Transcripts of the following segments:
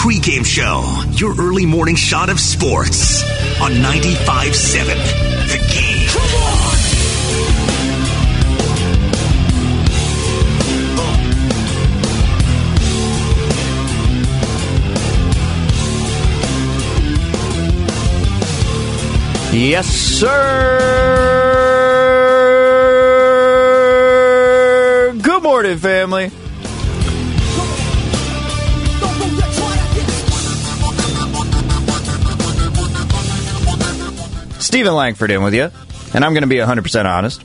pregame show, your early morning shot of sports on 95.7. The game. Come on! Yes, sir. Good morning, family. Steven Langford in with you, and I'm going to be 100% honest.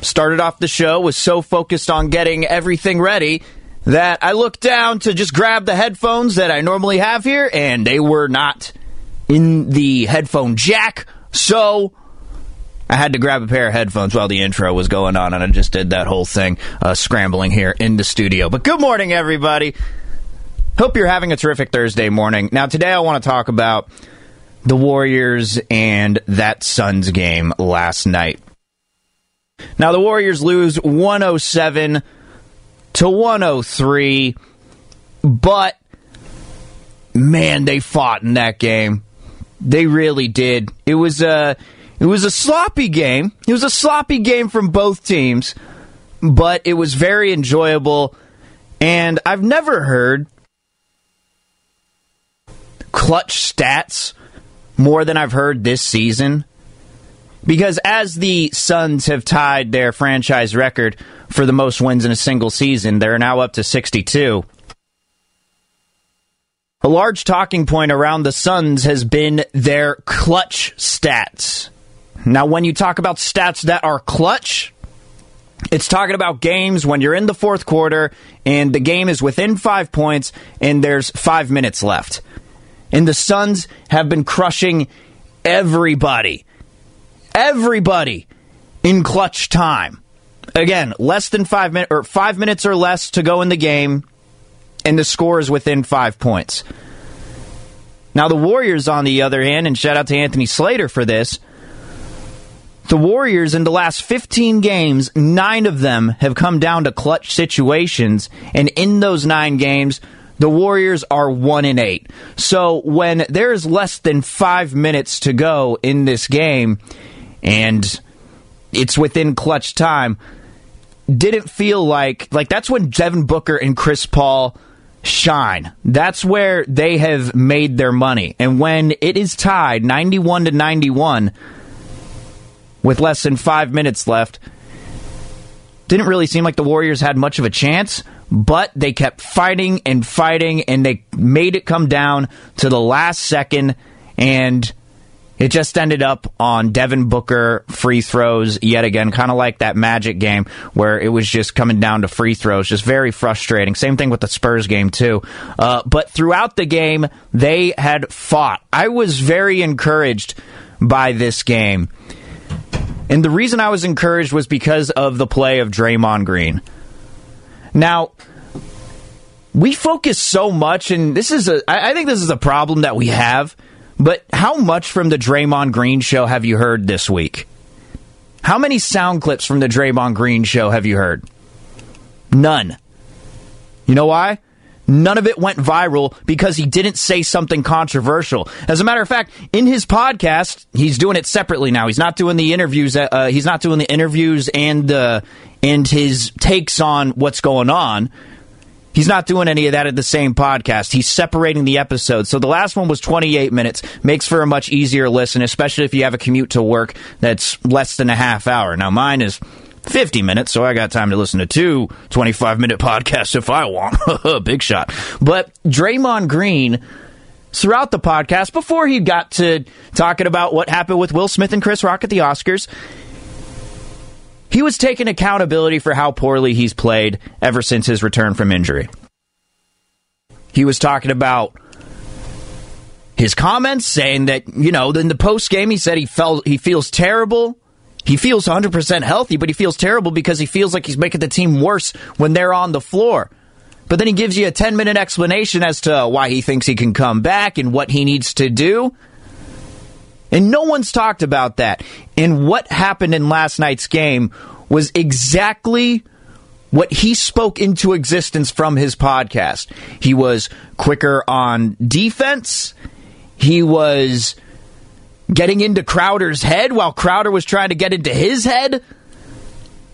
Started off the show, was so focused on getting everything ready that I looked down to just grab the headphones that I normally have here, and they were not in the headphone jack. So I had to grab a pair of headphones while the intro was going on, and I just did that whole thing, uh, scrambling here in the studio. But good morning, everybody. Hope you're having a terrific Thursday morning. Now, today I want to talk about the Warriors and that Suns game last night. Now, the Warriors lose 107 to 103, but man, they fought in that game. They really did. It was a it was a sloppy game. It was a sloppy game from both teams, but it was very enjoyable. And I've never heard clutch stats more than I've heard this season. Because as the Suns have tied their franchise record for the most wins in a single season, they're now up to 62. A large talking point around the Suns has been their clutch stats. Now, when you talk about stats that are clutch, it's talking about games when you're in the fourth quarter and the game is within five points and there's five minutes left. And the Suns have been crushing everybody. Everybody in clutch time. Again, less than five minutes or five minutes or less to go in the game and the score is within five points. Now, the Warriors, on the other hand, and shout out to Anthony Slater for this, the Warriors in the last 15 games, nine of them have come down to clutch situations, and in those nine games, the Warriors are one in eight. So when there's less than five minutes to go in this game, and it's within clutch time, didn't feel like like that's when Devin Booker and Chris Paul shine. That's where they have made their money. And when it is tied 91 to 91 with less than 5 minutes left, didn't really seem like the Warriors had much of a chance, but they kept fighting and fighting and they made it come down to the last second and it just ended up on Devin Booker free throws yet again, kind of like that Magic game where it was just coming down to free throws, just very frustrating. Same thing with the Spurs game, too. Uh, but throughout the game, they had fought. I was very encouraged by this game. And the reason I was encouraged was because of the play of Draymond Green. Now, we focus so much, and this is a, I think this is a problem that we have but how much from the Draymond Green show have you heard this week? How many sound clips from the Draymond Green show have you heard? None. You know why? None of it went viral because he didn't say something controversial. As a matter of fact, in his podcast, he's doing it separately now. He's not doing the interviews. Uh, he's not doing the interviews and uh, and his takes on what's going on. He's not doing any of that at the same podcast. He's separating the episodes. So the last one was 28 minutes. Makes for a much easier listen, especially if you have a commute to work that's less than a half hour. Now, mine is 50 minutes, so I got time to listen to two 25 minute podcasts if I want. Big shot. But Draymond Green, throughout the podcast, before he got to talking about what happened with Will Smith and Chris Rock at the Oscars, he was taking accountability for how poorly he's played ever since his return from injury. He was talking about his comments saying that, you know, in the post game he said he felt he feels terrible. He feels 100% healthy, but he feels terrible because he feels like he's making the team worse when they're on the floor. But then he gives you a 10 minute explanation as to why he thinks he can come back and what he needs to do. And no one's talked about that. And what happened in last night's game was exactly what he spoke into existence from his podcast. He was quicker on defense. He was getting into Crowder's head while Crowder was trying to get into his head.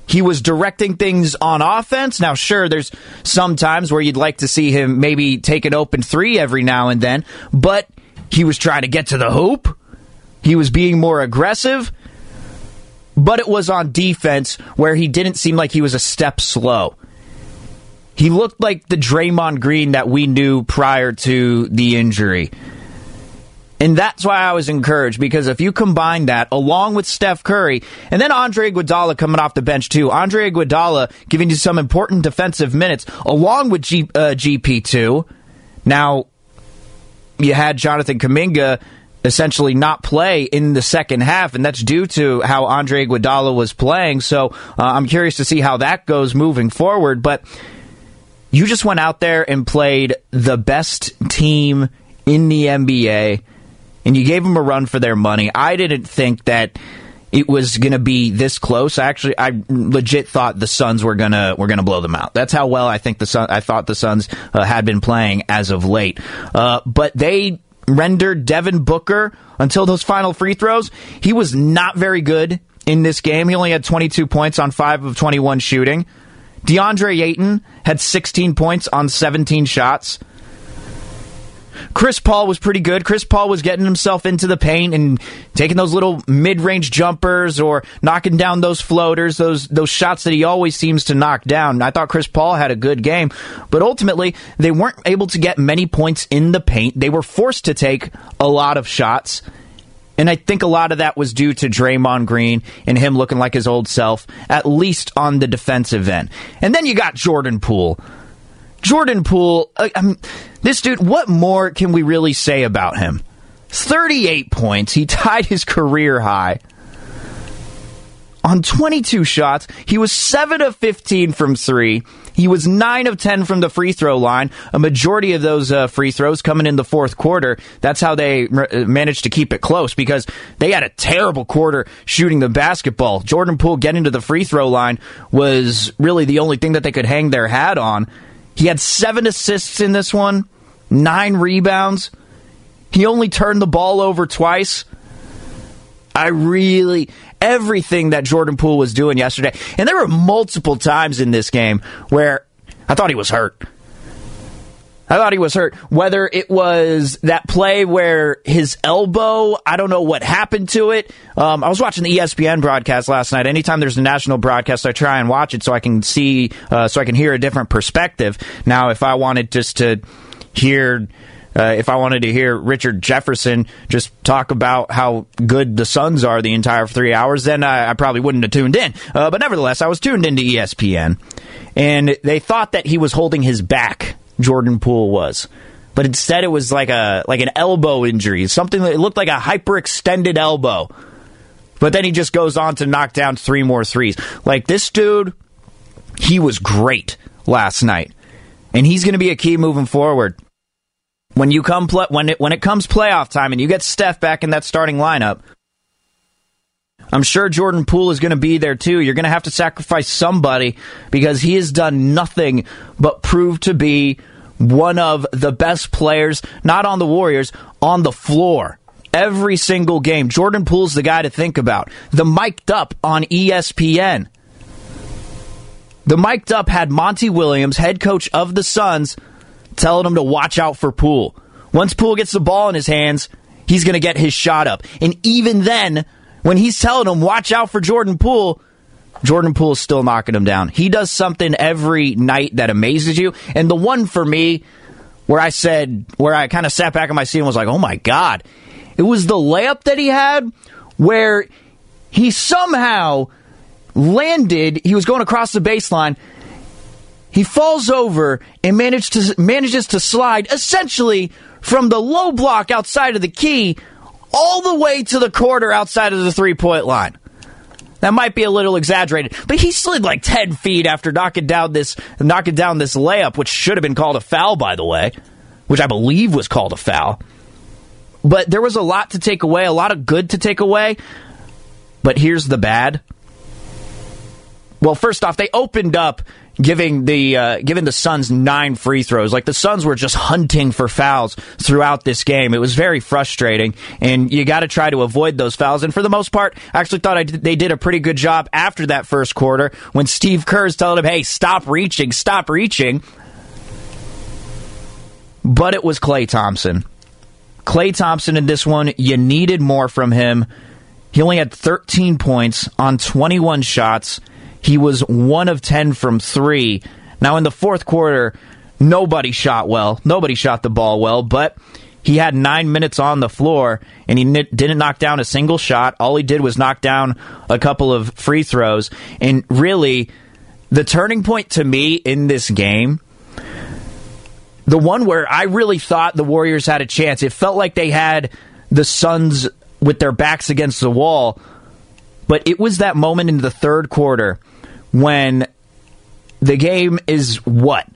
He was directing things on offense. Now, sure, there's some times where you'd like to see him maybe take an open three every now and then, but he was trying to get to the hoop. He was being more aggressive, but it was on defense where he didn't seem like he was a step slow. He looked like the Draymond Green that we knew prior to the injury. And that's why I was encouraged because if you combine that along with Steph Curry and then Andre Iguodala coming off the bench too, Andre Iguodala giving you some important defensive minutes along with G, uh, GP2. Now, you had Jonathan Kuminga essentially not play in the second half, and that's due to how Andre Iguodala was playing. So uh, I'm curious to see how that goes moving forward. But you just went out there and played the best team in the NBA and you gave them a run for their money. I didn't think that it was going to be this close. Actually, I legit thought the Suns were gonna were gonna blow them out. That's how well I think the Sun. I thought the Suns uh, had been playing as of late. Uh, but they rendered Devin Booker until those final free throws. He was not very good in this game. He only had 22 points on five of 21 shooting. DeAndre Ayton had 16 points on 17 shots. Chris Paul was pretty good. Chris Paul was getting himself into the paint and taking those little mid-range jumpers or knocking down those floaters, those those shots that he always seems to knock down. I thought Chris Paul had a good game, but ultimately they weren't able to get many points in the paint. They were forced to take a lot of shots. And I think a lot of that was due to Draymond Green and him looking like his old self, at least on the defensive end. And then you got Jordan Poole. Jordan Poole, uh, this dude, what more can we really say about him? 38 points. He tied his career high. On 22 shots, he was 7 of 15 from 3. He was 9 of 10 from the free throw line. A majority of those uh, free throws coming in the fourth quarter. That's how they uh, managed to keep it close because they had a terrible quarter shooting the basketball. Jordan Poole getting to the free throw line was really the only thing that they could hang their hat on. He had seven assists in this one, nine rebounds. He only turned the ball over twice. I really, everything that Jordan Poole was doing yesterday, and there were multiple times in this game where I thought he was hurt. I thought he was hurt. Whether it was that play where his elbow, I don't know what happened to it. Um, I was watching the ESPN broadcast last night. Anytime there's a national broadcast, I try and watch it so I can see, uh, so I can hear a different perspective. Now, if I wanted just to hear. Uh, if I wanted to hear Richard Jefferson just talk about how good the Suns are the entire three hours, then I, I probably wouldn't have tuned in. Uh, but nevertheless, I was tuned into ESPN, and they thought that he was holding his back Jordan Poole was. But instead, it was like a like an elbow injury, something that looked like a hyperextended elbow. But then he just goes on to knock down three more threes. Like this dude, he was great last night, and he's going to be a key moving forward. When you come play, when it when it comes playoff time and you get Steph back in that starting lineup, I'm sure Jordan Poole is going to be there too. You're going to have to sacrifice somebody because he has done nothing but prove to be one of the best players, not on the Warriors, on the floor. Every single game. Jordan Poole's the guy to think about. The mic'd up on ESPN. The mic'd up had Monty Williams, head coach of the Suns, telling him to watch out for Poole. Once Poole gets the ball in his hands, he's going to get his shot up. And even then, when he's telling him, watch out for Jordan Poole, Jordan Poole is still knocking him down. He does something every night that amazes you. And the one for me where I said, where I kind of sat back in my seat and was like, oh my God, it was the layup that he had where he somehow landed, he was going across the baseline. He falls over and managed to, manages to slide essentially from the low block outside of the key all the way to the quarter outside of the three point line. That might be a little exaggerated, but he slid like ten feet after knocking down this knocking down this layup, which should have been called a foul, by the way, which I believe was called a foul. But there was a lot to take away, a lot of good to take away. But here's the bad. well, first off, they opened up giving the uh, giving the Suns nine free throws. Like the Suns were just hunting for fouls throughout this game. It was very frustrating, and you got to try to avoid those fouls. And for the most part, I actually thought they did a pretty good job after that first quarter when Steve Kerr's telling him, "Hey, stop reaching, stop reaching." But it was Klay Thompson. Klay Thompson in this one, you needed more from him. He only had 13 points on 21 shots. He was one of 10 from three. Now, in the fourth quarter, nobody shot well. Nobody shot the ball well, but he had nine minutes on the floor and he didn't knock down a single shot. All he did was knock down a couple of free throws. And really, the turning point to me in this game, the one where I really thought the Warriors had a chance, it felt like they had the Suns with their backs against the wall. But it was that moment in the third quarter when the game is what?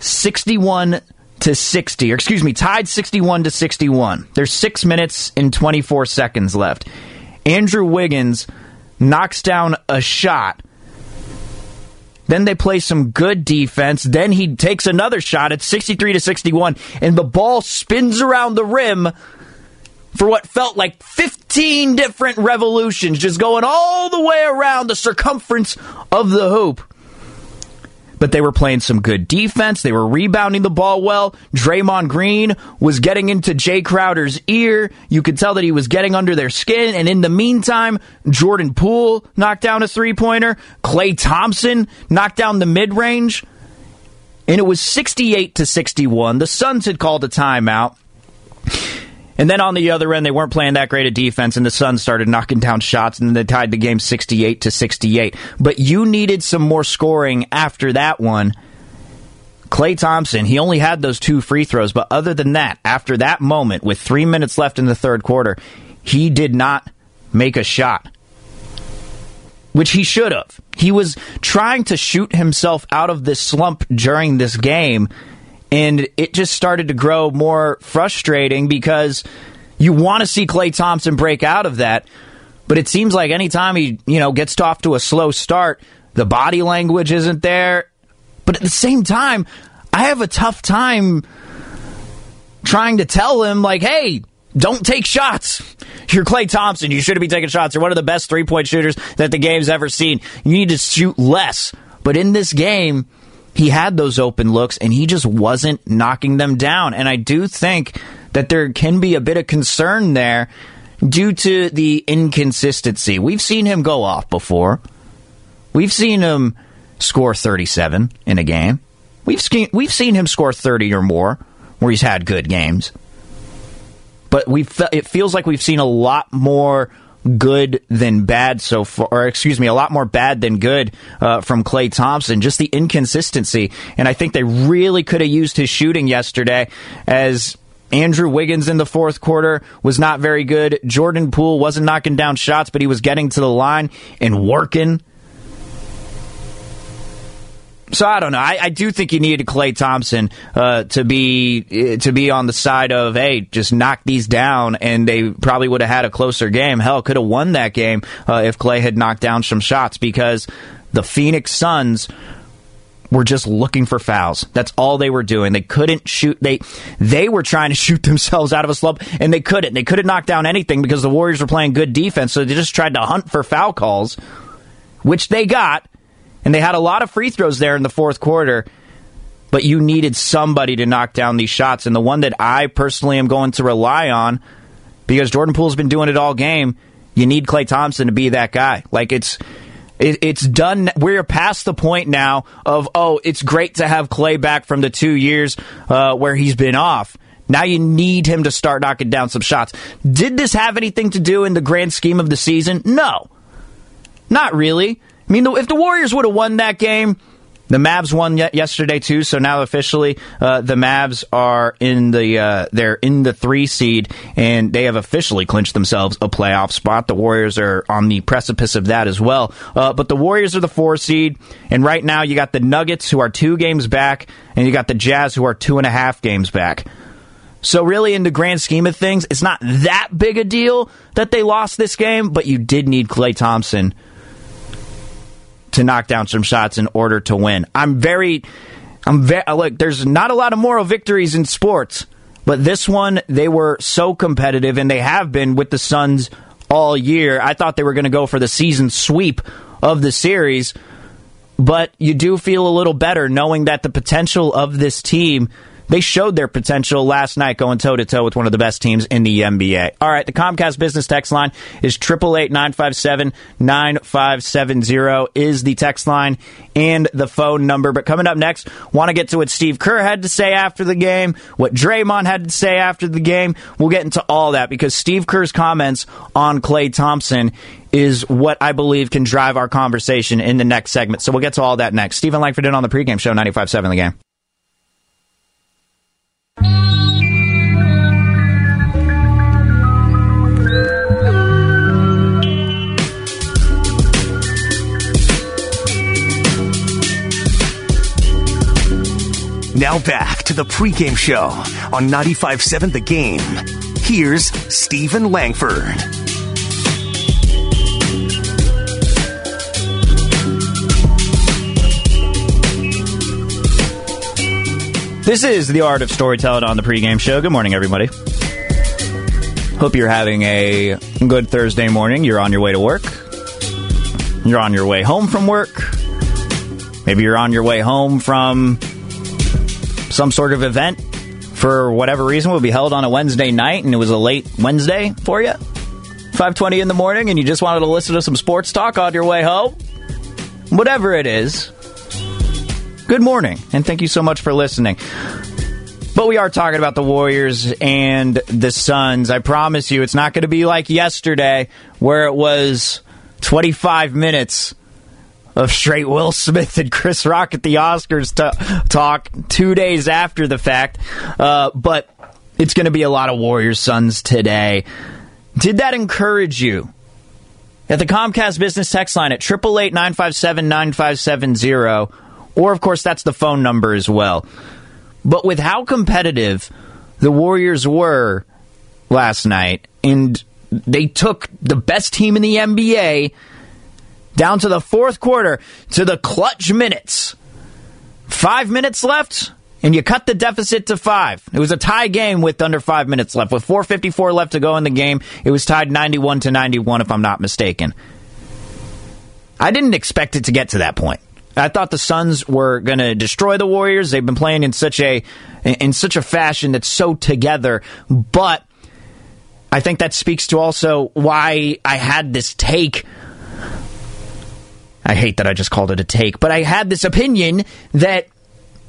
61 to 60, or excuse me, tied 61 to 61. There's six minutes and 24 seconds left. Andrew Wiggins knocks down a shot. Then they play some good defense. Then he takes another shot at 63 to 61, and the ball spins around the rim for what felt like 15 different revolutions, just going all the way around the circumference of the hoop. But they were playing some good defense. They were rebounding the ball well. Draymond Green was getting into Jae Crowder's ear. You could tell that he was getting under their skin. And in the meantime, Jordan Poole knocked down a three pointer. Klay Thompson knocked down the mid range. And it was 68 to 61. The Suns had called a timeout. And then on the other end, they weren't playing that great a defense, and the Suns started knocking down shots, and they tied the game 68 to 68. But you needed some more scoring after that one. Klay Thompson, he only had those two free throws, but other than that, after that moment, with three minutes left in the third quarter, he did not make a shot. Which he should have. He was trying to shoot himself out of this slump during this game and it just started to grow more frustrating because you want to see Klay Thompson break out of that. But it seems like anytime he, you know, gets off to a slow start, the body language isn't there. But at the same time, I have a tough time trying to tell him, like, hey, don't take shots. You're Klay Thompson. You shouldn't be taking shots. You're one of the best three point shooters that the game's ever seen. You need to shoot less. But in this game, he had those open looks and he just wasn't knocking them down. And I do think that there can be a bit of concern there due to the inconsistency. We've seen him go off before. We've seen him score 37 in a game. We've seen we've seen him score 30 or more where he's had good games. But we it feels like we've seen a lot more good than bad so far, or excuse me, a lot more bad than good uh, from Klay Thompson. Just the inconsistency, and I think they really could have used his shooting yesterday as. Andrew Wiggins in the fourth quarter was not very good. Jordan Poole wasn't knocking down shots, but he was getting to the line and working. So I don't know. I, I do think you needed Klay Thompson uh, to be to be on the side of hey, just knock these down, and they probably would have had a closer game. Hell, could have won that game uh, if Klay had knocked down some shots because the Phoenix Suns were just looking for fouls. That's all they were doing. They couldn't shoot. They they were trying to shoot themselves out of a slump, and they couldn't. They couldn't knock down anything because the Warriors were playing good defense. So they just tried to hunt for foul calls, which they got and they had a lot of free throws there in the fourth quarter, but you needed somebody to knock down these shots. And the one that I personally am going to rely on, because Jordan Poole's been doing it all game, you need Klay Thompson to be that guy. Like it's it's done. We're past the point now of oh, it's great to have Klay back from the two years uh, where he's been off. Now you need him to start knocking down some shots. Did this have anything to do in the grand scheme of the season? No, not really. I mean, if the Warriors would have won that game, the Mavs won yesterday too, so now officially uh, the Mavs are in the uh, they're in the three seed, and they have officially clinched themselves a playoff spot. The Warriors are on the precipice of that as well. Uh, but the Warriors are the four seed, and right now you got the Nuggets who are two games back, and you got the Jazz who are two and a half games back. So really, in the grand scheme of things, it's not that big a deal that they lost this game, but you did need Klay Thompson to knock down some shots in order to win. I'm very, I'm very, uh, look, there's not a lot of moral victories in sports, but this one, they were so competitive and they have been with the Suns all year. I thought they were going to go for the season sweep of the series, but you do feel a little better knowing that the potential of this team they showed their potential last night going toe to toe with one of the best teams in the NBA. All right, the Comcast business text line is 888-957-9570 is the text line and the phone number. But coming up next, want to get to what Steve Kerr had to say after the game, what Draymond had to say after the game. We'll get into all that because Steve Kerr's comments on Klay Thompson is what I believe can drive our conversation in the next segment. So we'll get to all that next. Steven Langford in on the pregame show, 95.7 the game. Now back to the pregame show on 95.7 The Game. Here's Steven Langford. This is the art of storytelling on the pregame show. Good morning, everybody. Hope you're having a good Thursday morning. You're on your way to work. You're on your way home from work. Maybe you're on your way home from some sort of event for whatever reason will be held on a Wednesday night and it was a late Wednesday for you. 5:20 in the morning and you just wanted to listen to some sports talk on your way home. Whatever it is. Good morning and thank you so much for listening. But we are talking about the Warriors and the Suns. I promise you it's not going to be like yesterday where it was 25 minutes of straight Will Smith and Chris Rock at the Oscars t- talk two days after the fact. Uh, but it's going to be a lot of Warriors Suns today. Did that encourage you? At the Comcast business text line at 888 957 9570, or of course, that's the phone number as well. But with how competitive the Warriors were last night, and they took the best team in the NBA down to the fourth quarter to the clutch minutes. Five minutes left, and you cut the deficit to five. It was a tie game with under five minutes left. With 4.54 left to go in the game, it was tied 91 to 91, if I'm not mistaken. I didn't expect it to get to that point. I thought the Suns were going to destroy the Warriors. They've been playing in such a in such a fashion that's so together, but I think that speaks to also why I had this take I hate that I just called it a take, but I had this opinion that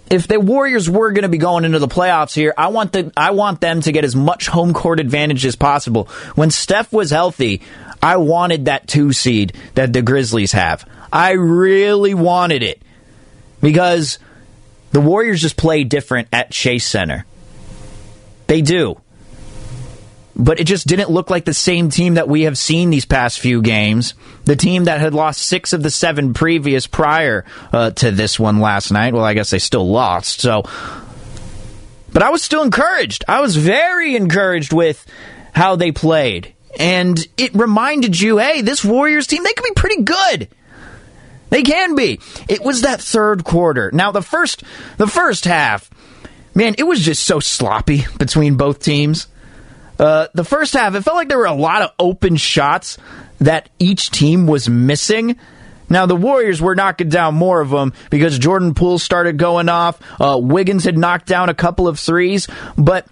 if the Warriors were going to be going into the playoffs here, I want the I want them to get as much home court advantage as possible. When Steph was healthy, I wanted that 2 seed that the Grizzlies have. I really wanted it because the Warriors just play different at Chase Center. They do but it just didn't look like the same team that we have seen these past few games. The team that had lost six of the seven previous prior uh, to this one last night. Well, I guess they still lost. So, but I was still encouraged. I was very encouraged with how they played, and it reminded you, hey, this Warriors team they can be pretty good. They can be. It was that third quarter. Now the first, the first half, man, it was just so sloppy between both teams. Uh, the first half, it felt like there were a lot of open shots that each team was missing. Now, the Warriors were knocking down more of them because Jordan Poole started going off. Uh, Wiggins had knocked down a couple of threes. But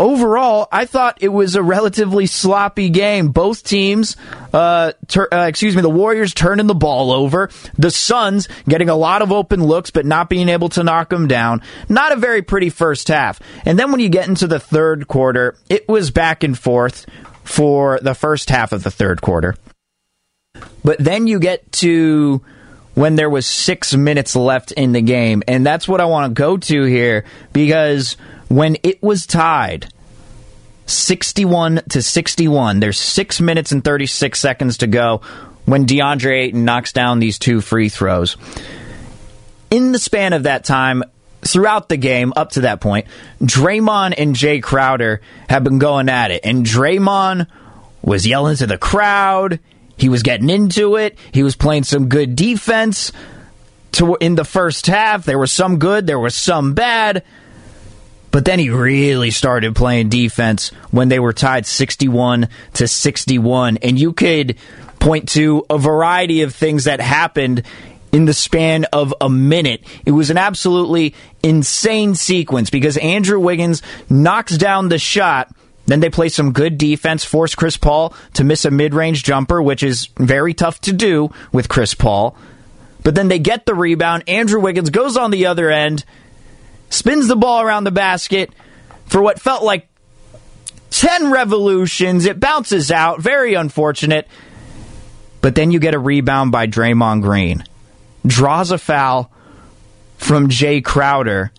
overall, I thought it was a relatively sloppy game. Both teams, uh, uh, excuse me, the Warriors turning the ball over. The Suns getting a lot of open looks, but not being able to knock them down. Not a very pretty first half. And then when you get into the third quarter, it was back and forth for the first half of the third quarter. But then you get to when there was six minutes left in the game. And that's what I want to go to here because when it was tied 61 to 61, there's six minutes and 36 seconds to go when DeAndre Ayton knocks down these two free throws. In the span of that time, throughout the game up to that point, Draymond and Jae Crowder have been going at it. And Draymond was yelling to the crowd. He was getting into it. He was playing some good defense to, in the first half. There was some good, there was some bad. But then he really started playing defense when they were tied 61 to 61. And you could point to a variety of things that happened in the span of a minute. It was an absolutely insane sequence because Andrew Wiggins knocks down the shot. Then they play some good defense, force Chris Paul to miss a mid range jumper, which is very tough to do with Chris Paul. But then they get the rebound. Andrew Wiggins goes on the other end spins the ball around the basket for what felt like 10 revolutions. It bounces out. Very unfortunate. But then you get a rebound by Draymond Green. Draws a foul from Jae Crowder.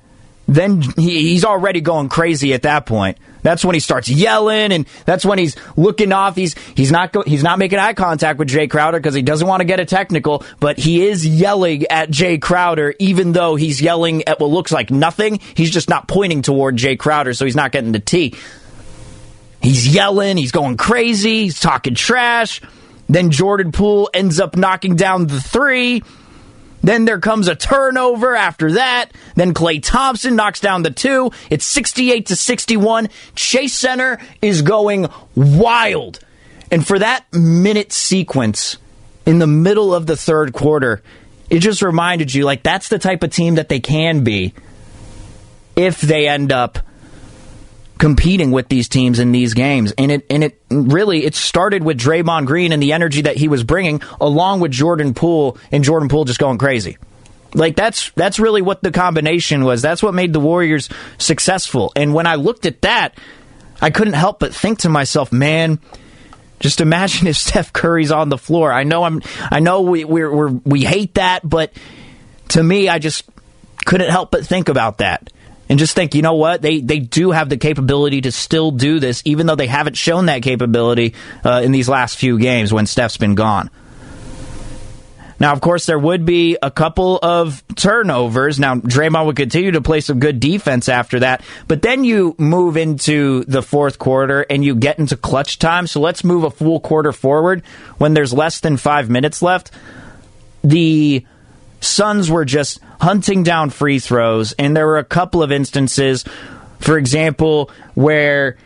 Then he, he's already going crazy at that point. That's when he starts yelling, and that's when he's looking off. He's he's not go, he's not making eye contact with Jae Crowder because he doesn't want to get a technical, but he is yelling at Jae Crowder, even though he's yelling at what looks like nothing. He's just not pointing toward Jae Crowder, so he's not getting the T. He's yelling, he's going crazy, he's talking trash. Then Jordan Poole ends up knocking down the three. Then there comes a turnover after that. Then Klay Thompson knocks down the two. It's 68 to 61. Chase Center is going wild. And for that minute sequence in the middle of the third quarter, it just reminded you like that's the type of team that they can be if they end up competing with these teams in these games. And it and it really it started with Draymond Green and the energy that he was bringing, along with Jordan Poole and Jordan Poole just going crazy. Like that's that's really what the combination was. That's what made the Warriors successful. And when I looked at that, I couldn't help but think to myself, man. Just imagine if Steph Curry's on the floor. I know I'm. I know we we're we hate that, but to me, I just couldn't help but think about that and just think, you know what? They they do have the capability to still do this, even though they haven't shown that capability uh, in these last few games when Steph's been gone. Now, of course, there would be a couple of turnovers. Now, Draymond would continue to play some good defense after that, but then you move into the fourth quarter and you get into clutch time. So let's move a full quarter forward when there's less than five minutes left. The Suns were just hunting down free throws, and there were a couple of instances, for example, where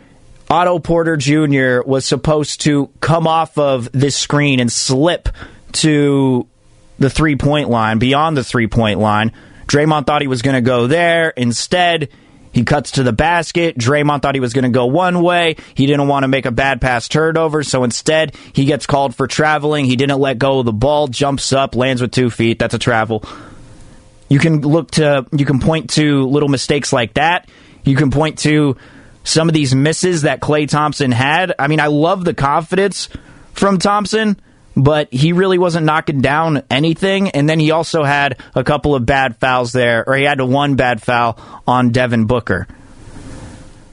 Otto Porter Jr. was supposed to come off of this screen and slip to the three point line, beyond the three point line. Draymond thought he was going to go there. Instead, he cuts to the basket. Draymond thought he was going to go one way. He didn't want to make a bad pass turnover, so instead he gets called for traveling. He didn't let go of the ball, jumps up, lands with two feet. That's a travel. You can look to, you can point to little mistakes like that. You can point to some of these misses that Klay Thompson had. I mean, I love the confidence from Thompson, but he really wasn't knocking down anything. And then he also had a couple of bad fouls there, or he had one bad foul on Devin Booker.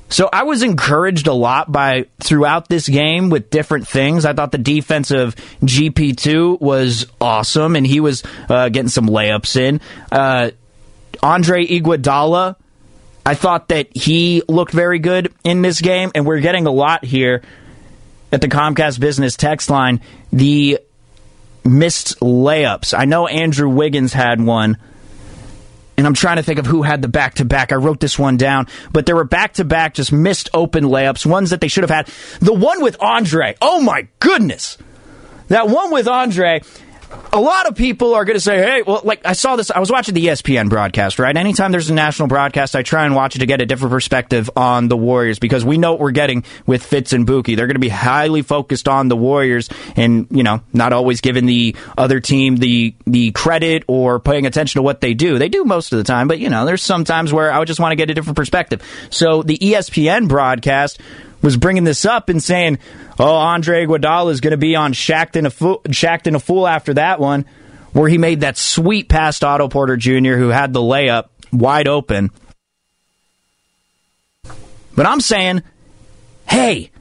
So I was encouraged a lot by throughout this game with different things. I thought the defensive GP2 was awesome, and he was uh, getting some layups in. Uh, Andre Iguodala, I thought that he looked very good in this game, and we're getting a lot here at the Comcast Business text line the missed layups. I know Andrew Wiggins had one. And I'm trying to think of who had the back to back. I wrote this one down, but there were back to back, just missed open layups, ones that they should have had. The one with Andre, oh my goodness. That one with Andre, a lot of people are going to say, hey, well, like I saw this, I was watching the ESPN broadcast, right? Anytime there's a national broadcast, I try and watch it to get a different perspective on the Warriors because we know what we're getting with Fitz and Buki. They're going to be highly focused on the Warriors and, you know, not always giving the other team the, the credit or paying attention to what they do. They do most of the time, but, you know, there's some times where I would just want to get a different perspective. So the ESPN broadcast was bringing this up and saying, "Oh, Andre Iguodala is going to be on Shaqtin' in a fool, Shaqtin' a fool after that one, where he made that sweet pass to Otto Porter Jr., who had the layup wide open." But I'm saying, hey,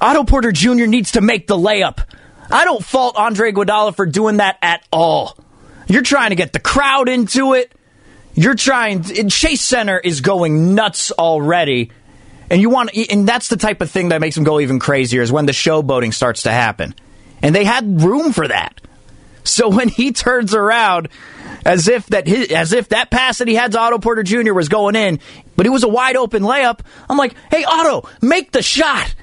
Otto Porter Jr. needs to make the layup. I don't fault Andre Iguodala for doing that at all. You're trying to get the crowd into it. You're trying. Chase Center is going nuts already and you want, and that's the type of thing that makes them go even crazier is when the showboating starts to happen. And they had room for that. So when he turns around as if that his, as if that pass that he had to Otto Porter Jr. was going in, but it was a wide open layup, I'm like, hey Otto, make the shot.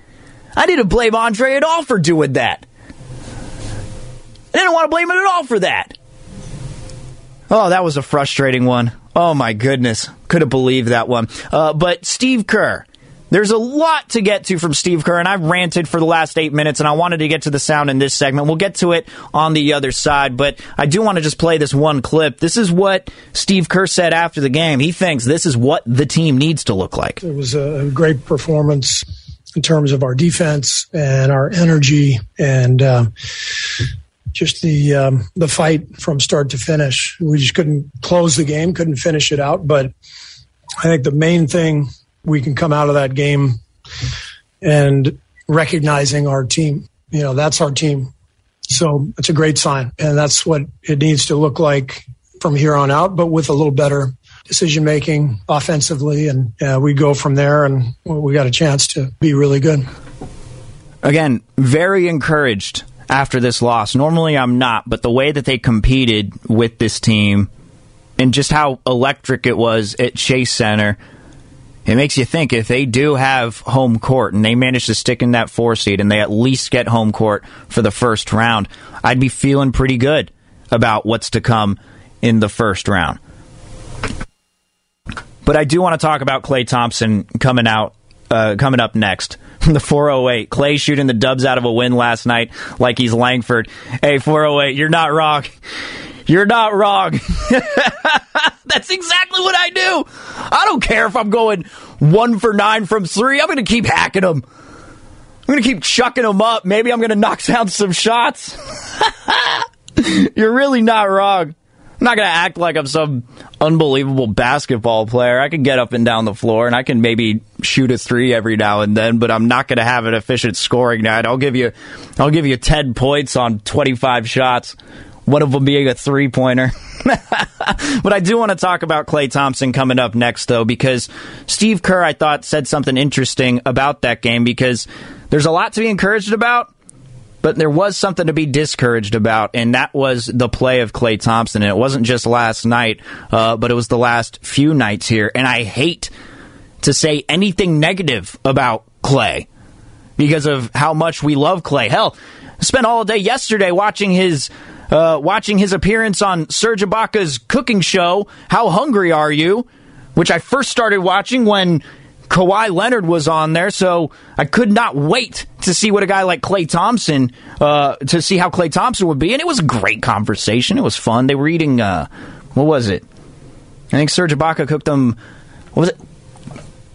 I didn't blame Andre at all for doing that. I didn't want to blame him at all for that. Oh, that was a frustrating one. Oh my goodness, could have believed that one. Uh, but Steve Kerr, there's a lot to get to from Steve Kerr, and I've ranted for the last eight minutes, and I wanted to get to the sound in this segment. We'll get to it on the other side, but I do want to just play this one clip. This is what Steve Kerr said after the game. He thinks this is what the team needs to look like. It was a great performance in terms of our defense and our energy and um, just the um, the fight from start to finish. We just couldn't close the game, couldn't finish it out. But I think the main thing we can come out of that game and recognizing our team. You know, that's our team. So it's a great sign, and that's what it needs to look like from here on out. But with a little better decision making offensively, and uh, we go from there, and we got a chance to be really good. Again, very encouraged after this loss. Normally I'm not, but the way that they competed with this team and just how electric it was at Chase Center, it makes you think if they do have home court and they manage to stick in that four seed and they at least get home court for the first round, I'd be feeling pretty good about what's to come in the first round. But I do want to talk about Klay Thompson coming out, uh, coming up next. the 408. Klay shooting the dubs out of a win last night like he's Langford. Hey, 408, you're not wrong. You're not wrong. That's exactly what I do. I don't care if I'm going one for nine from three. I'm going to keep hacking them. I'm going to keep chucking them up. Maybe I'm going to knock down some shots. You're really not wrong. I'm not going to act like I'm some unbelievable basketball player. I can get up and down the floor and I can maybe shoot a three every now and then, but I'm not going to have an efficient scoring night. I'll give you, I'll give you 10 points on 25 shots, one of them being a three pointer. but I do want to talk about Klay Thompson coming up next, though, because Steve Kerr, I thought, said something interesting about that game because there's a lot to be encouraged about but there was something to be discouraged about, and that was the play of Klay Thompson. And it wasn't just last night, uh, but it was the last few nights here. And I hate to say anything negative about Klay because of how much we love Klay. Hell, I spent all day yesterday watching his uh, watching his appearance on Serge Ibaka's cooking show. How hungry are you? Which I first started watching when Kawhi Leonard was on there, so I could not wait to see what a guy like Klay Thompson, uh, to see how Klay Thompson would be. And it was a great conversation. It was fun. They were eating, uh, what was it? I think Serge Ibaka cooked them, what was it?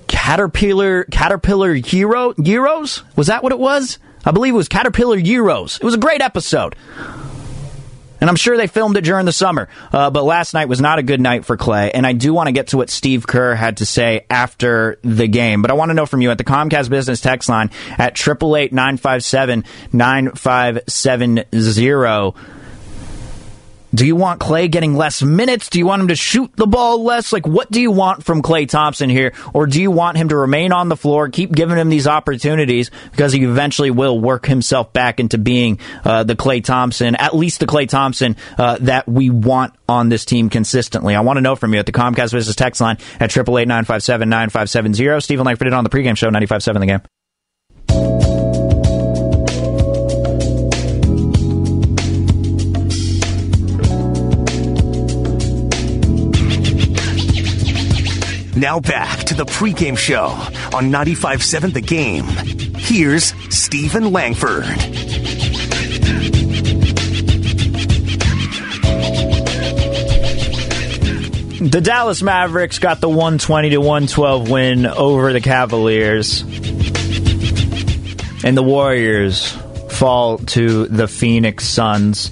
Caterpillar, Caterpillar Euro, Euros? Was that what it was? I believe it was Caterpillar Euros. It was a great episode. And I'm sure they filmed it during the summer. Uh, but last night was not a good night for Klay. And I do want to get to what Steve Kerr had to say after the game. But I want to know from you at the Comcast Business text line at 888 957 9570 do you want Klay getting less minutes? Do you want him to shoot the ball less? Like, what do you want from Klay Thompson here? Or do you want him to remain on the floor, keep giving him these opportunities because he eventually will work himself back into being uh, the Klay Thompson, at least the Klay Thompson uh, that we want on this team consistently? I want to know from you at the Comcast Business text line at 888 957 9570. Steven Langford on the pregame show, 95.7 the game. Now back to the pregame show on 95.7 The Game. Here's Steven Langford. The Dallas Mavericks got the 120 to 112 win over the Cavaliers. And the Warriors fall to the Phoenix Suns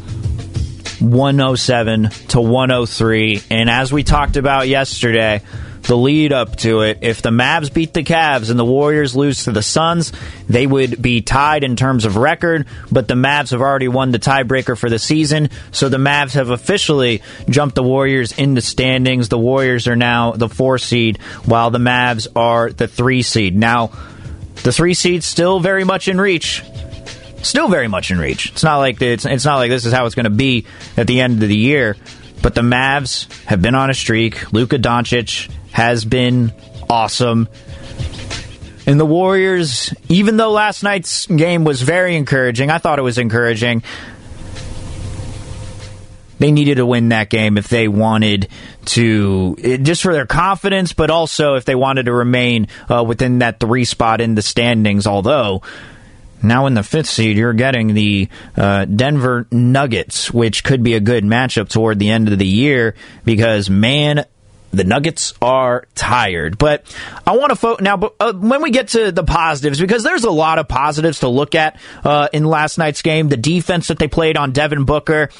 107 to 103. And as we talked about yesterday, the lead up to it. If the Mavs beat the Cavs and the Warriors lose to the Suns, they would be tied in terms of record, but the Mavs have already won the tiebreaker for the season, so the Mavs have officially jumped the Warriors in the standings. The Warriors are now the four seed, while the Mavs are the three seed. Now, the three seed still very much in reach. still very much in reach. It's not like it's it's not like this is how it's going to be at the end of the year. But the Mavs have been on a streak. Luka Doncic has been awesome. And the Warriors, even though last night's game was very encouraging, I thought it was encouraging. They needed to win that game if they wanted to, just for their confidence, but also if they wanted to remain uh, within that three spot in the standings. Although, now in the fifth seed, you're getting the uh, Denver Nuggets, which could be a good matchup toward the end of the year because, man, the Nuggets are tired. But I want to focus now. But uh, when we get to the positives, because there's a lot of positives to look at uh, in last night's game. The defense that they played on Devin Booker,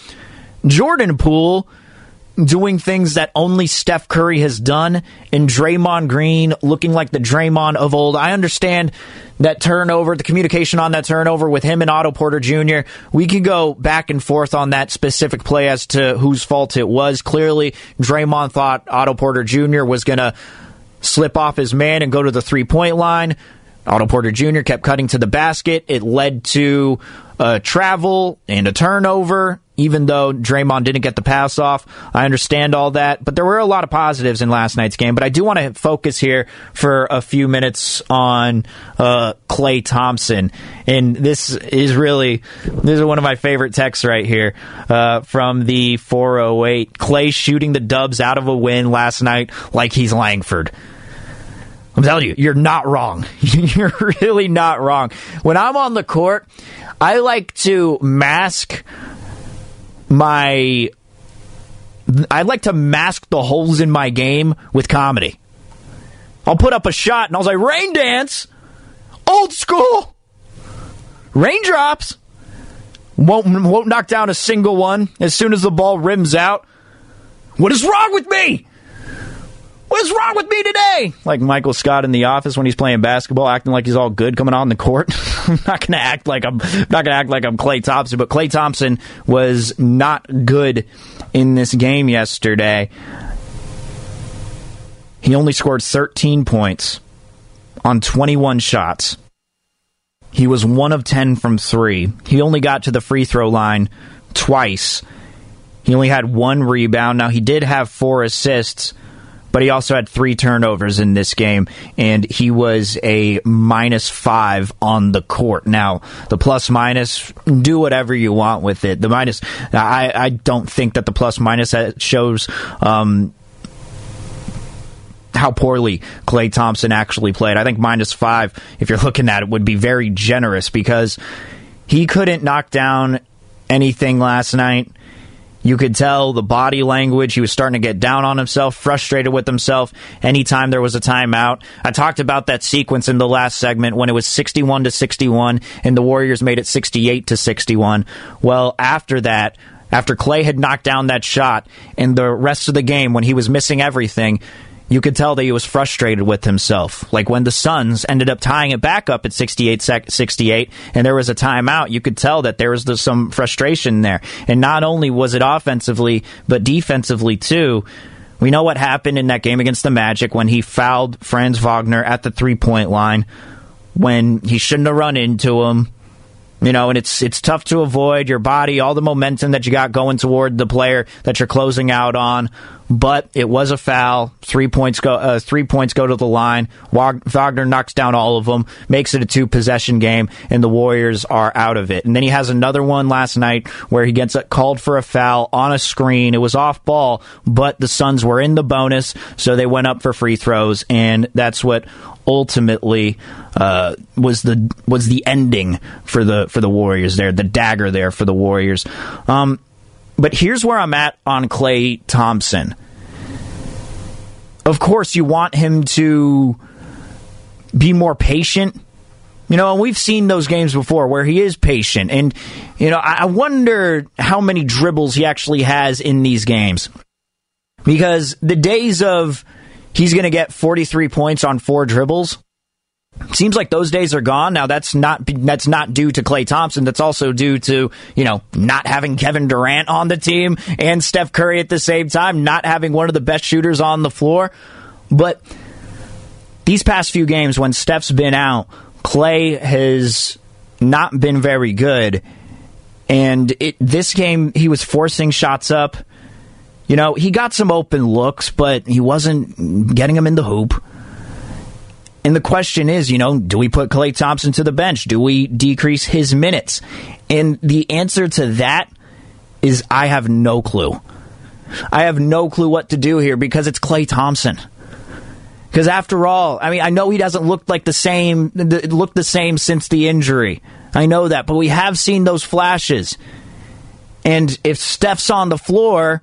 Jordan Poole doing things that only Steph Curry has done, and Draymond Green looking like the Draymond of old. I understand that turnover, the communication on that turnover with him and Otto Porter Jr. We can go back and forth on that specific play as to whose fault it was. Clearly, Draymond thought Otto Porter Jr. was going to slip off his man and go to the three point line. Otto Porter Jr. kept cutting to the basket. It led to a travel and a turnover, even though Draymond didn't get the pass off. I understand all that, but there were a lot of positives in last night's game. But I do want to focus here for a few minutes on uh, Klay Thompson. And this is really, this is one of my favorite texts right here uh, from the 408. Klay shooting the dubs out of a win last night like he's Langford. I'm telling you, you're not wrong. you're really not wrong. When I'm on the court, I like to mask my. I like to mask the holes in my game with comedy. I'll put up a shot and I'll say, rain dance, old school, raindrops. Won't, won't knock down a single one as soon as the ball rims out. What is wrong with me? What's wrong with me today? Like Michael Scott in the office when he's playing basketball, acting like he's all good coming on the court. I'm not going to act like I'm not going to act like I'm Klay Thompson, but Klay Thompson was not good in this game yesterday. He only scored 13 points on 21 shots. He was 1 of 10 from 3. He only got to the free throw line twice. He only had one rebound. Now, he did have four assists, but he also had three turnovers in this game, and he was a minus five on the court. Now, the plus minus, do whatever you want with it. The minus, I, I don't think that the plus minus shows. Um, how poorly Klay Thompson actually played. I think minus five, if you're looking at it, would be very generous because he couldn't knock down anything last night. You could tell the body language. He was starting to get down on himself, frustrated with himself anytime there was a timeout. I talked about that sequence in the last segment when it was 61 to 61 and the Warriors made it 68 to 61. Well, after that, after Klay had knocked down that shot and the rest of the game when he was missing everything, you could tell that he was frustrated with himself. Like when the Suns ended up tying it back up at 68 68 and there was a timeout, you could tell that there was some frustration there. And not only was it offensively, but defensively too. We know what happened in that game against the Magic when he fouled Franz Wagner at the three point line when he shouldn't have run into him. You know, and it's it's tough to avoid your body, all the momentum that you got going toward the player that you're closing out on but it was a foul. Three points go. Uh, three points go to the line. Wagner knocks down all of them, makes it a two possession game, and the Warriors are out of it. And then he has another one last night where he gets called for a foul on a screen. It was off ball, but the Suns were in the bonus, so they went up for free throws, and that's what ultimately uh, was the was the ending for the for the Warriors there, the dagger there for the Warriors. Um, but here's where I'm at on Klay Thompson. Of course, you want him to be more patient. You know, and we've seen those games before where he is patient. And, you know, I wonder how many dribbles he actually has in these games. Because the days of he's going to get 43 points on four dribbles, Seems like those days are gone. Now that's not that's not due to Klay Thompson. That's also due to you know not having Kevin Durant on the team and Steph Curry at the same time, not having one of the best shooters on the floor. But these past few games, when Steph's been out, Klay has not been very good. And it, this game, he was forcing shots up. You know, he got some open looks, but he wasn't getting them in the hoop. And the question is, you know, do we put Klay Thompson to the bench? Do we decrease his minutes? And the answer to that is I have no clue. I have no clue what to do here because it's Klay Thompson. Because after all, I mean, I know he doesn't look like the same, look the same since the injury. I know that, but we have seen those flashes. And if Steph's on the floor,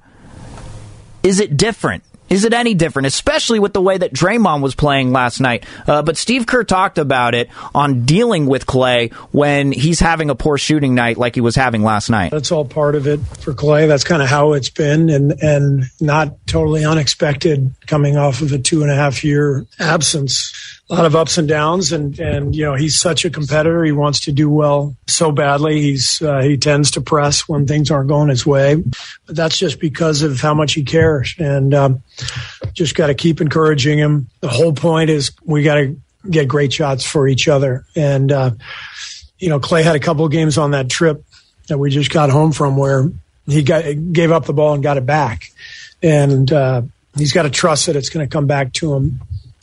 is it different? Is it any different, especially with the way that Draymond was playing last night? Uh, but Steve Kerr talked about it on dealing with Klay when he's having a poor shooting night like he was having last night. That's all part of it for Klay. That's kind of how it's been, and and not totally unexpected coming off of a two and a half year absence a lot of ups and downs, and and you know he's such a competitor. He wants to do well so badly. He's uh, he tends to press when things aren't going his way, but that's just because of how much he cares. And um, just got to keep encouraging him. The whole point is we got to get great shots for each other. And uh, you know Klay had a couple of games on that trip that we just got home from where he got gave up the ball and got it back, and uh, he's got to trust that it's going to come back to him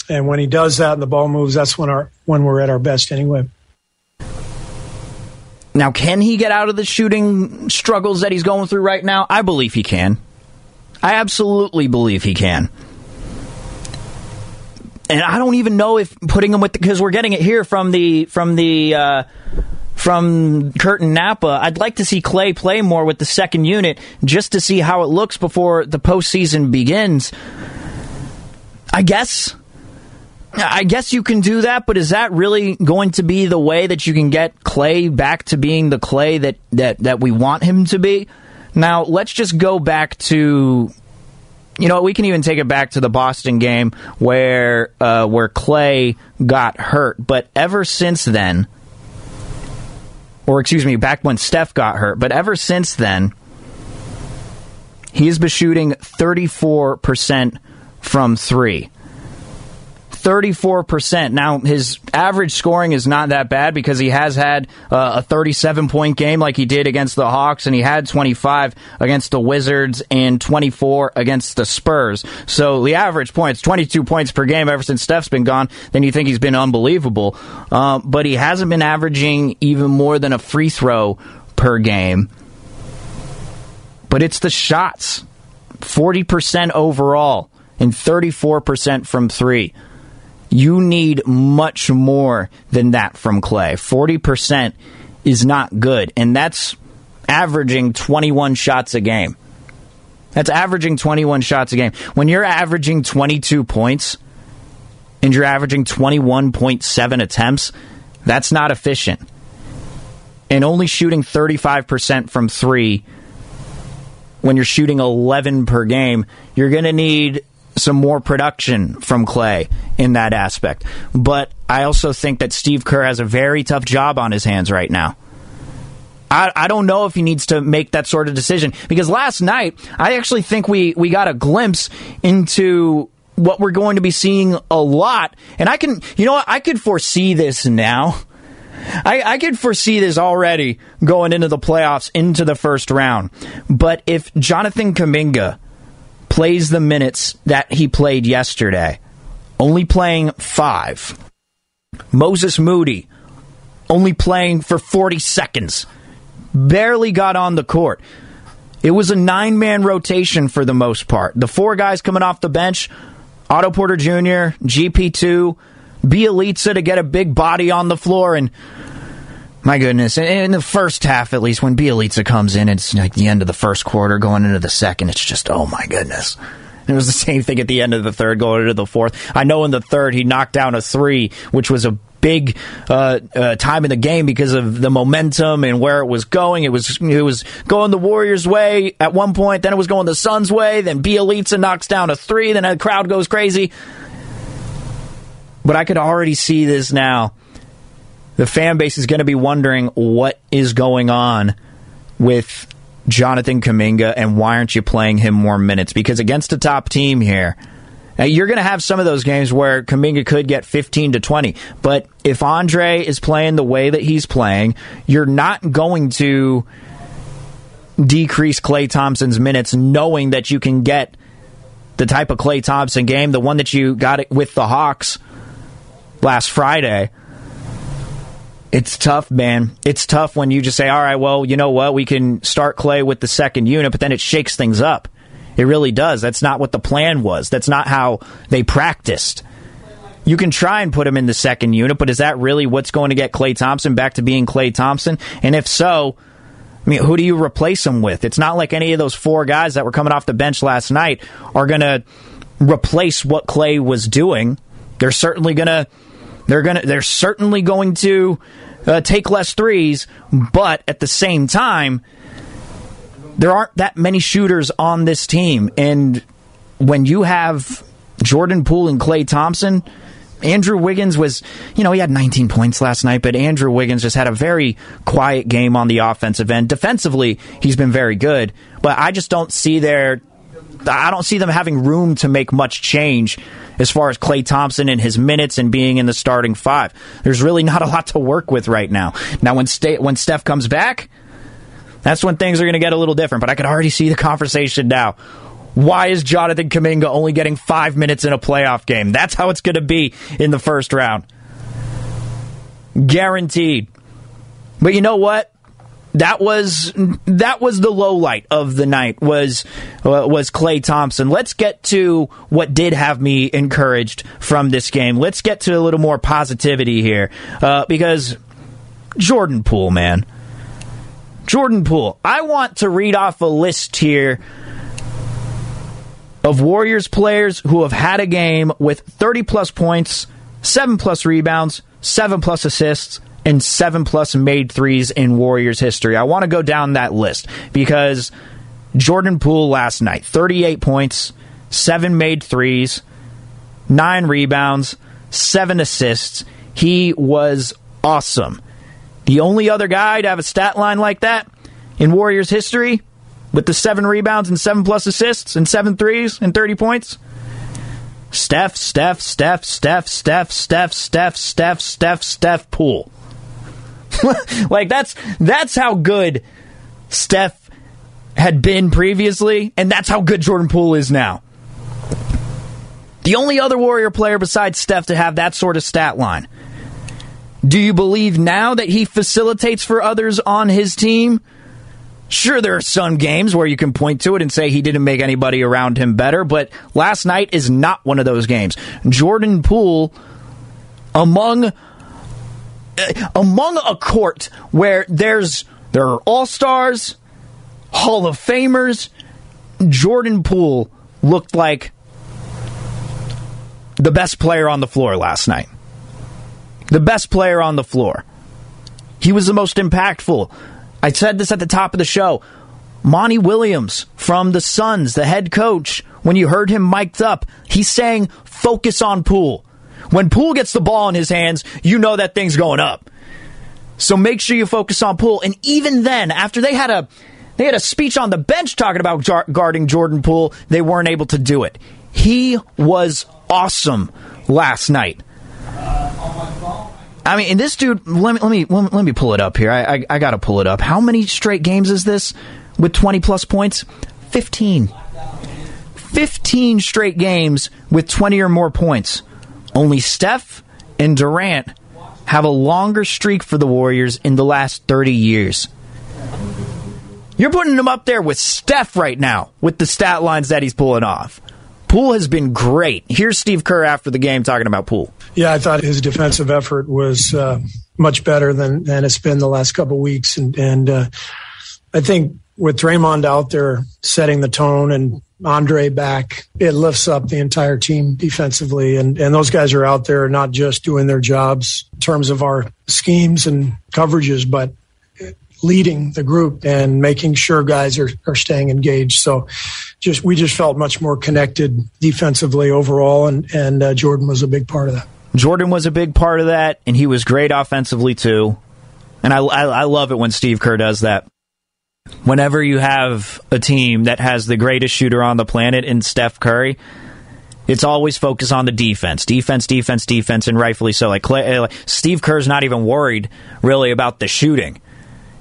and when he does that and the ball moves, that's when our when we're at our best anyway. Now, can he get out of the shooting struggles that he's going through right now? I believe he can. I absolutely believe he can. And I don't even know if putting him with because we're getting it here from the from the uh, from Curtin Napa. I'd like to see Klay play more with the second unit just to see how it looks before the postseason begins. I guess I guess you can do that, but is that really going to be the way that you can get Klay back to being the Klay that, that, that we want him to be? Now, let's just go back to you know, we can even take it back to the Boston game where uh, where Klay got hurt. But ever since then, or excuse me, back when Steph got hurt, but ever since then, he has been shooting 34% from three. 34%. Now, his average scoring is not that bad because he has had uh, a 37 point game like he did against the Hawks, and he had 25 against the Wizards and 24 against the Spurs. So the average points, 22 points per game ever since Steph's been gone, then you think he's been unbelievable. Uh, but he hasn't been averaging even more than a free throw per game. But it's the shots 40% overall and 34% from three. You need much more than that from Klay. 40% is not good, and that's averaging 21 shots a game. That's averaging 21 shots a game. When you're averaging 22 points and you're averaging 21.7 attempts, that's not efficient. And only shooting 35% from three when you're shooting 11 per game, you're going to need some more production from Klay in that aspect. But I also think that Steve Kerr has a very tough job on his hands right now. I, I don't know if he needs to make that sort of decision because last night I actually think we, we got a glimpse into what we're going to be seeing a lot. And I can, you know what, I could foresee this now. I, I could foresee this already going into the playoffs, into the first round. But if Jonathan Kuminga plays the minutes that he played yesterday, only playing five. Moses Moody, only playing for 40 seconds, barely got on the court. It was a nine man rotation for the most part. The four guys coming off the bench Otto Porter Jr., GP2, Bjelica to get a big body on the floor, and my goodness. In the first half, at least, when Bjelica comes in, it's like the end of the first quarter, going into the second, it's just, oh my goodness. It was the same thing at the end of the third, going into the fourth. I know in the third, he knocked down a three, which was a big uh, uh, time in the game because of the momentum and where it was going. It was it was going the Warriors' way at one point, then it was going the Suns' way. Then Bjelica knocks down a three, then the crowd goes crazy. But I could already see this now the fan base is going to be wondering what is going on with Jonathan Kuminga and why aren't you playing him more minutes? Because against a top team here, Now, you're going to have some of those games where Kuminga could get 15 to 20, but if Andre is playing the way that he's playing, you're not going to decrease Klay Thompson's minutes knowing that you can get the type of Klay Thompson game, the one that you got it with the Hawks last Friday. It's tough, man. It's tough when you just say, all right, well, you know what? We can start Klay with the second unit, but then it shakes things up. It really does. That's not what the plan was. That's not how they practiced. You can try and put him in the second unit, but is that really what's going to get Klay Thompson back to being Klay Thompson? And if so, I mean, who do you replace him with? It's not like any of those four guys that were coming off the bench last night are going to replace what Klay was doing. They're certainly going to they're to they're certainly going to uh, take less threes, but at the same time, there aren't that many shooters on this team, and when you have Jordan Poole and Klay Thompson, Andrew Wiggins was, you know, he had 19 points last night, but Andrew Wiggins just had a very quiet game on the offensive end. Defensively, he's been very good, but I just don't see their I don't see them having room to make much change as far as Klay Thompson and his minutes and being in the starting five. There's really not a lot to work with right now. Now, when St- when Steph comes back, that's when things are going to get a little different. But I could already see the conversation now. Why is Jonathan Kuminga only getting five minutes in a playoff game? That's how it's going to be in the first round. Guaranteed. But you know what? That was that was the low light of the night was uh, was Klay Thompson. Let's get to what did have me encouraged from this game. Let's get to a little more positivity here uh, because Jordan Poole, man, Jordan Poole. I want to read off a list here of Warriors players who have had a game with 30 plus points, 7 plus rebounds, 7 plus assists, and 7 plus made threes in Warriors history. I want to go down that list because Jordan Poole last night, 38 points, 7 made threes, 9 rebounds, 7 assists. He was awesome. The only other guy to have a stat line like that in Warriors history with the seven rebounds and seven plus assists and seven threes and 30 points? Steph, Steph, Steph, Steph, Steph, Steph, Steph, Steph, Steph, Steph Poole. like that's that's how good Steph had been previously, and that's how good Jordan Poole is now. The only other Warrior player besides Steph to have that sort of stat line. Do you believe now that he facilitates for others on his team? Sure, there are some games where you can point to it and say he didn't make anybody around him better, but last night is not one of those games. Jordan Poole, among Uh, among a court where there's there are all stars, Hall of Famers, Jordan Poole looked like the best player on the floor last night. The best player on the floor. He was the most impactful. I said this at the top of the show. Monty Williams from the Suns, the head coach, when you heard him mic'd up, he's saying, focus on Poole. When Poole gets the ball in his hands, you know that thing's going up. So make sure you focus on Poole. And even then, after they had a they had a speech on the bench talking about jar- guarding Jordan Poole, they weren't able to do it. He was awesome last night. I mean, and this dude, let me let me let me pull it up here. I I, I got to pull it up. How many straight games is this with 20 plus points? 15. 15 straight games with 20 or more points. Only Steph and Durant have a longer streak for the Warriors in the last 30 years. You're putting him up there with Steph right now with the stat lines that he's pulling off. Poole has been great. Here's Steve Kerr after the game talking about Poole. Yeah, I thought his defensive effort was uh, much better than, than it's been the last couple weeks, and and uh, I think with Draymond out there setting the tone and Andre back, it lifts up the entire team defensively. And, and those guys are out there not just doing their jobs in terms of our schemes and coverages, but leading the group and making sure guys are, are staying engaged. So just we just felt much more connected defensively overall, and, and uh, Jordan was a big part of that. Jordan was a big part of that, and he was great offensively too. And I, I, I love it when Steve Kerr does that. Whenever you have a team that has the greatest shooter on the planet in Steph Curry, it's always focused on the defense, defense, defense, defense, and rightfully so. Like, Klay, like Steve Kerr's not even worried really about the shooting.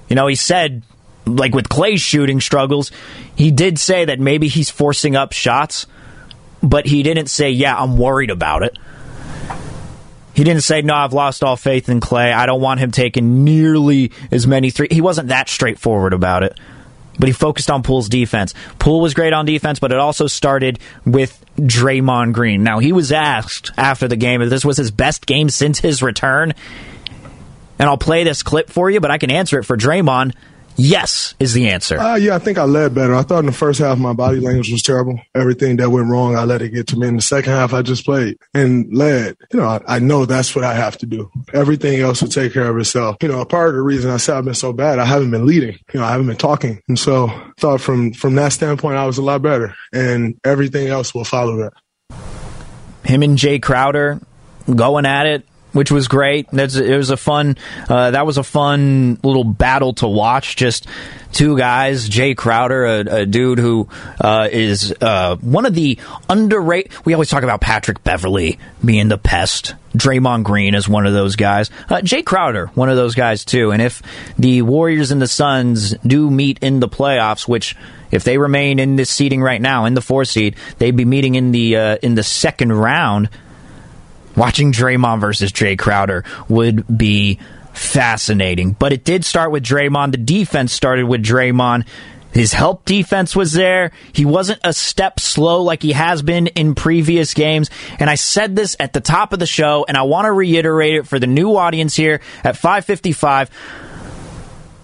You know, he said like with Klay's shooting struggles, he did say that maybe he's forcing up shots, but he didn't say, "Yeah, I'm worried about it." He didn't say, "No, I've lost all faith in Klay. I don't want him taking nearly as many three. He wasn't that straightforward about it but he focused on Poole's defense. Poole was great on defense, but it also started with Draymond Green. Now, he was asked after the game if this was his best game since his return. And I'll play this clip for you, but I can answer it for Draymond. Yes, is the answer. Uh, yeah, I think I led better. I thought in the first half my body language was terrible. Everything that went wrong, I let it get to me. In the second half, I just played and led. You know, I, I know that's what I have to do. Everything else will take care of itself. You know, a part of the reason I said I've been so bad, I haven't been leading. You know, I haven't been talking, and so I thought from from that standpoint, I was a lot better, and everything else will follow that. Him and Jae Crowder going at it which was great. That's it was a fun. Uh, that was a fun little battle to watch. Just two guys, Jae Crowder, a, a dude who uh, is uh, one of the underrated. We always talk about Patrick Beverley being the pest. Draymond Green is one of those guys. Uh, Jae Crowder, one of those guys too. And if the Warriors and the Suns do meet in the playoffs, which if they remain in this seeding right now in the four seed, they'd be meeting in the uh, in the second round watching Draymond versus Jae Crowder would be fascinating. But it did start with Draymond. The defense started with Draymond. His help defense was there. He wasn't a step slow like he has been in previous games. And I said this at the top of the show, and I want to reiterate it for the new audience here at 555.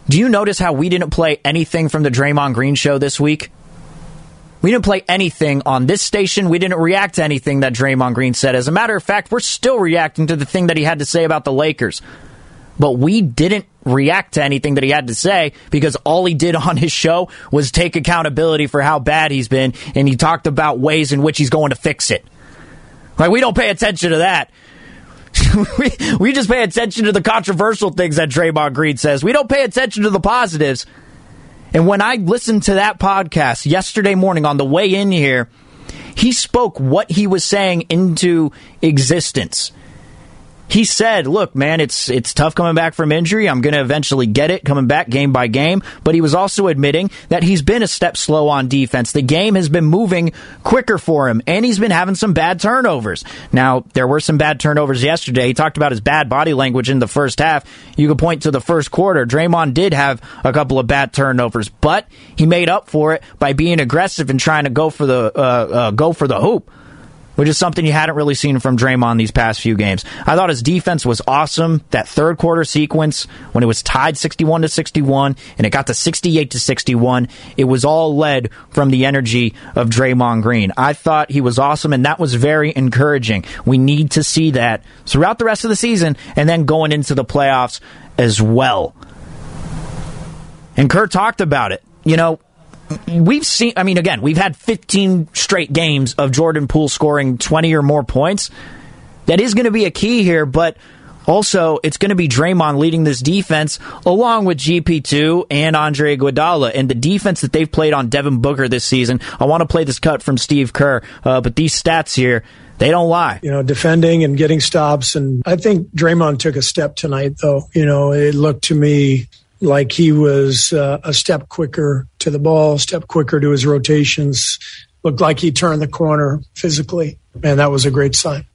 Do you notice how we didn't play anything from the Draymond Green show this week? We didn't play anything on this station. We didn't react to anything that Draymond Green said. As a matter of fact, we're still reacting to the thing that he had to say about the Lakers. But we didn't react to anything that he had to say because all he did on his show was take accountability for how bad he's been and he talked about ways in which he's going to fix it. Like, we don't pay attention to that. we, we just pay attention to the controversial things that Draymond Green says. We don't pay attention to the positives. And when I listened to that podcast yesterday morning on the way in here, he spoke what he was saying into existence he said, "Look, man, it's it's tough coming back from injury. I'm going to eventually get it coming back game by game." But he was also admitting that he's been a step slow on defense. The game has been moving quicker for him, and he's been having some bad turnovers. Now, there were some bad turnovers yesterday. He talked about his bad body language in the first half. You could point to the first quarter. Draymond did have a couple of bad turnovers, but he made up for it by being aggressive and trying to go for the uh, uh, go for the hoop which is something you hadn't really seen from Draymond these past few games. I thought his defense was awesome. That third quarter sequence when it was tied 61 to 61 and it got to 68 to 61, it was all led from the energy of Draymond Green. I thought he was awesome and that was very encouraging. We need to see that throughout the rest of the season and then going into the playoffs as well. And Kurt talked about it. You know, we've seen, I mean, again, we've had 15 straight games of Jordan Poole scoring 20 or more points. That is going to be a key here, but also it's going to be Draymond leading this defense along with GP2 and Andre Iguodala. And the defense that they've played on Devin Booker this season, I want to play this cut from Steve Kerr, uh, but these stats here, they don't lie. You know, defending and getting stops. And I think Draymond took a step tonight, though. You know, it looked to me like he was uh, a step quicker to the ball, step quicker to his rotations. Looked like he turned the corner physically, and that was a great sign.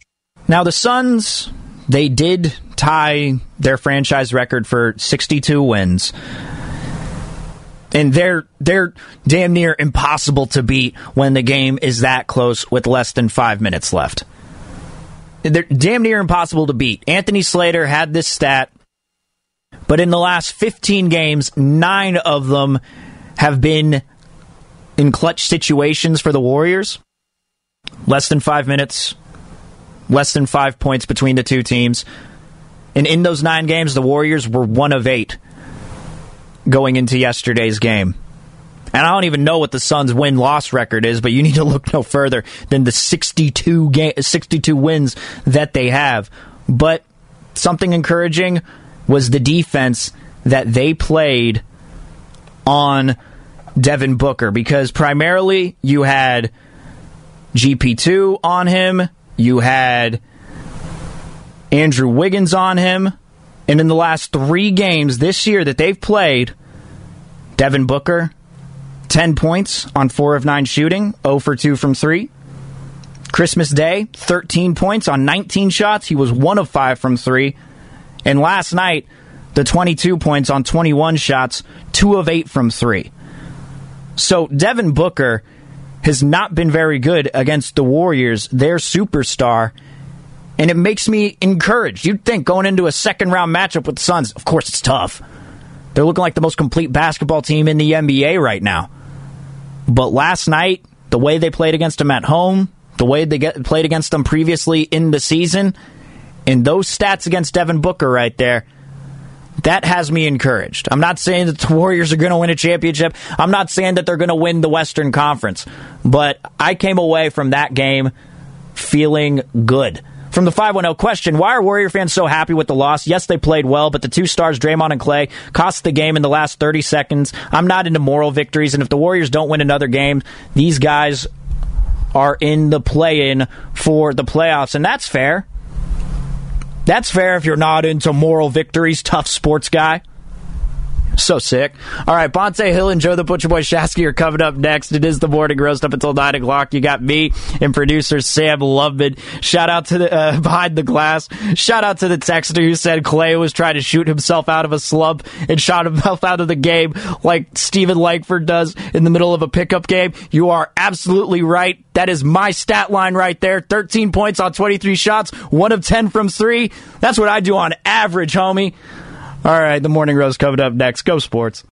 Now the Suns, they did tie their franchise record for 62 wins. And they're they're damn near impossible to beat when the game is that close with less than five minutes left. They're damn near impossible to beat. Anthony Slater had this stat but in the last 15 games, nine of them have been in clutch situations for the Warriors. Less than five minutes, less than five points between the two teams. And in those nine games, the Warriors were one of eight going into yesterday's game. And I don't even know what the Suns' win loss record is, but you need to look no further than the 62, game, 62 wins that they have. But something encouraging was the defense that they played on Devin Booker because primarily you had GP2 on him. You had Andrew Wiggins on him. And in the last three games this year that they've played, Devin Booker, 10 points on 4 of 9 shooting, 0 for 2 from 3. Christmas Day, 13 points on 19 shots. He was 1 of 5 from 3. And last night, the 22 points on 21 shots, 2 of 8 from 3. So Devin Booker has not been very good against the Warriors, their superstar. And it makes me encouraged. You'd think going into a second round matchup with the Suns, of course it's tough. They're looking like the most complete basketball team in the NBA right now. But last night, the way they played against them at home, the way they get, played against them previously in the season, and those stats against Devin Booker right there, that has me encouraged. I'm not saying that the Warriors are going to win a championship. I'm not saying that they're going to win the Western Conference. But I came away from that game feeling good. From the 510 question, why are Warrior fans so happy with the loss? Yes, they played well, but the two stars, Draymond and Klay, cost the game in the last 30 seconds. I'm not into moral victories, and if the Warriors don't win another game, these guys are in the play in for the playoffs, and that's fair. That's fair if you're not into moral victories, tough sports guy. So sick. All right, Bonta Hill and Joe the Butcher Boy Shasky are coming up next. It is the morning roast up until 9 o'clock. You got me and producer Sam Loveman. Shout out to the uh, behind the glass. Shout out to the texter who said Klay was trying to shoot himself out of a slump and shot himself out of the game like Steven Langford does in the middle of a pickup game. You are absolutely right. That is my stat line right there. 13 points on 23 shots, 1 of 10 from 3. That's what I do on average, homie. All right, the morning rose covered up next. Go sports.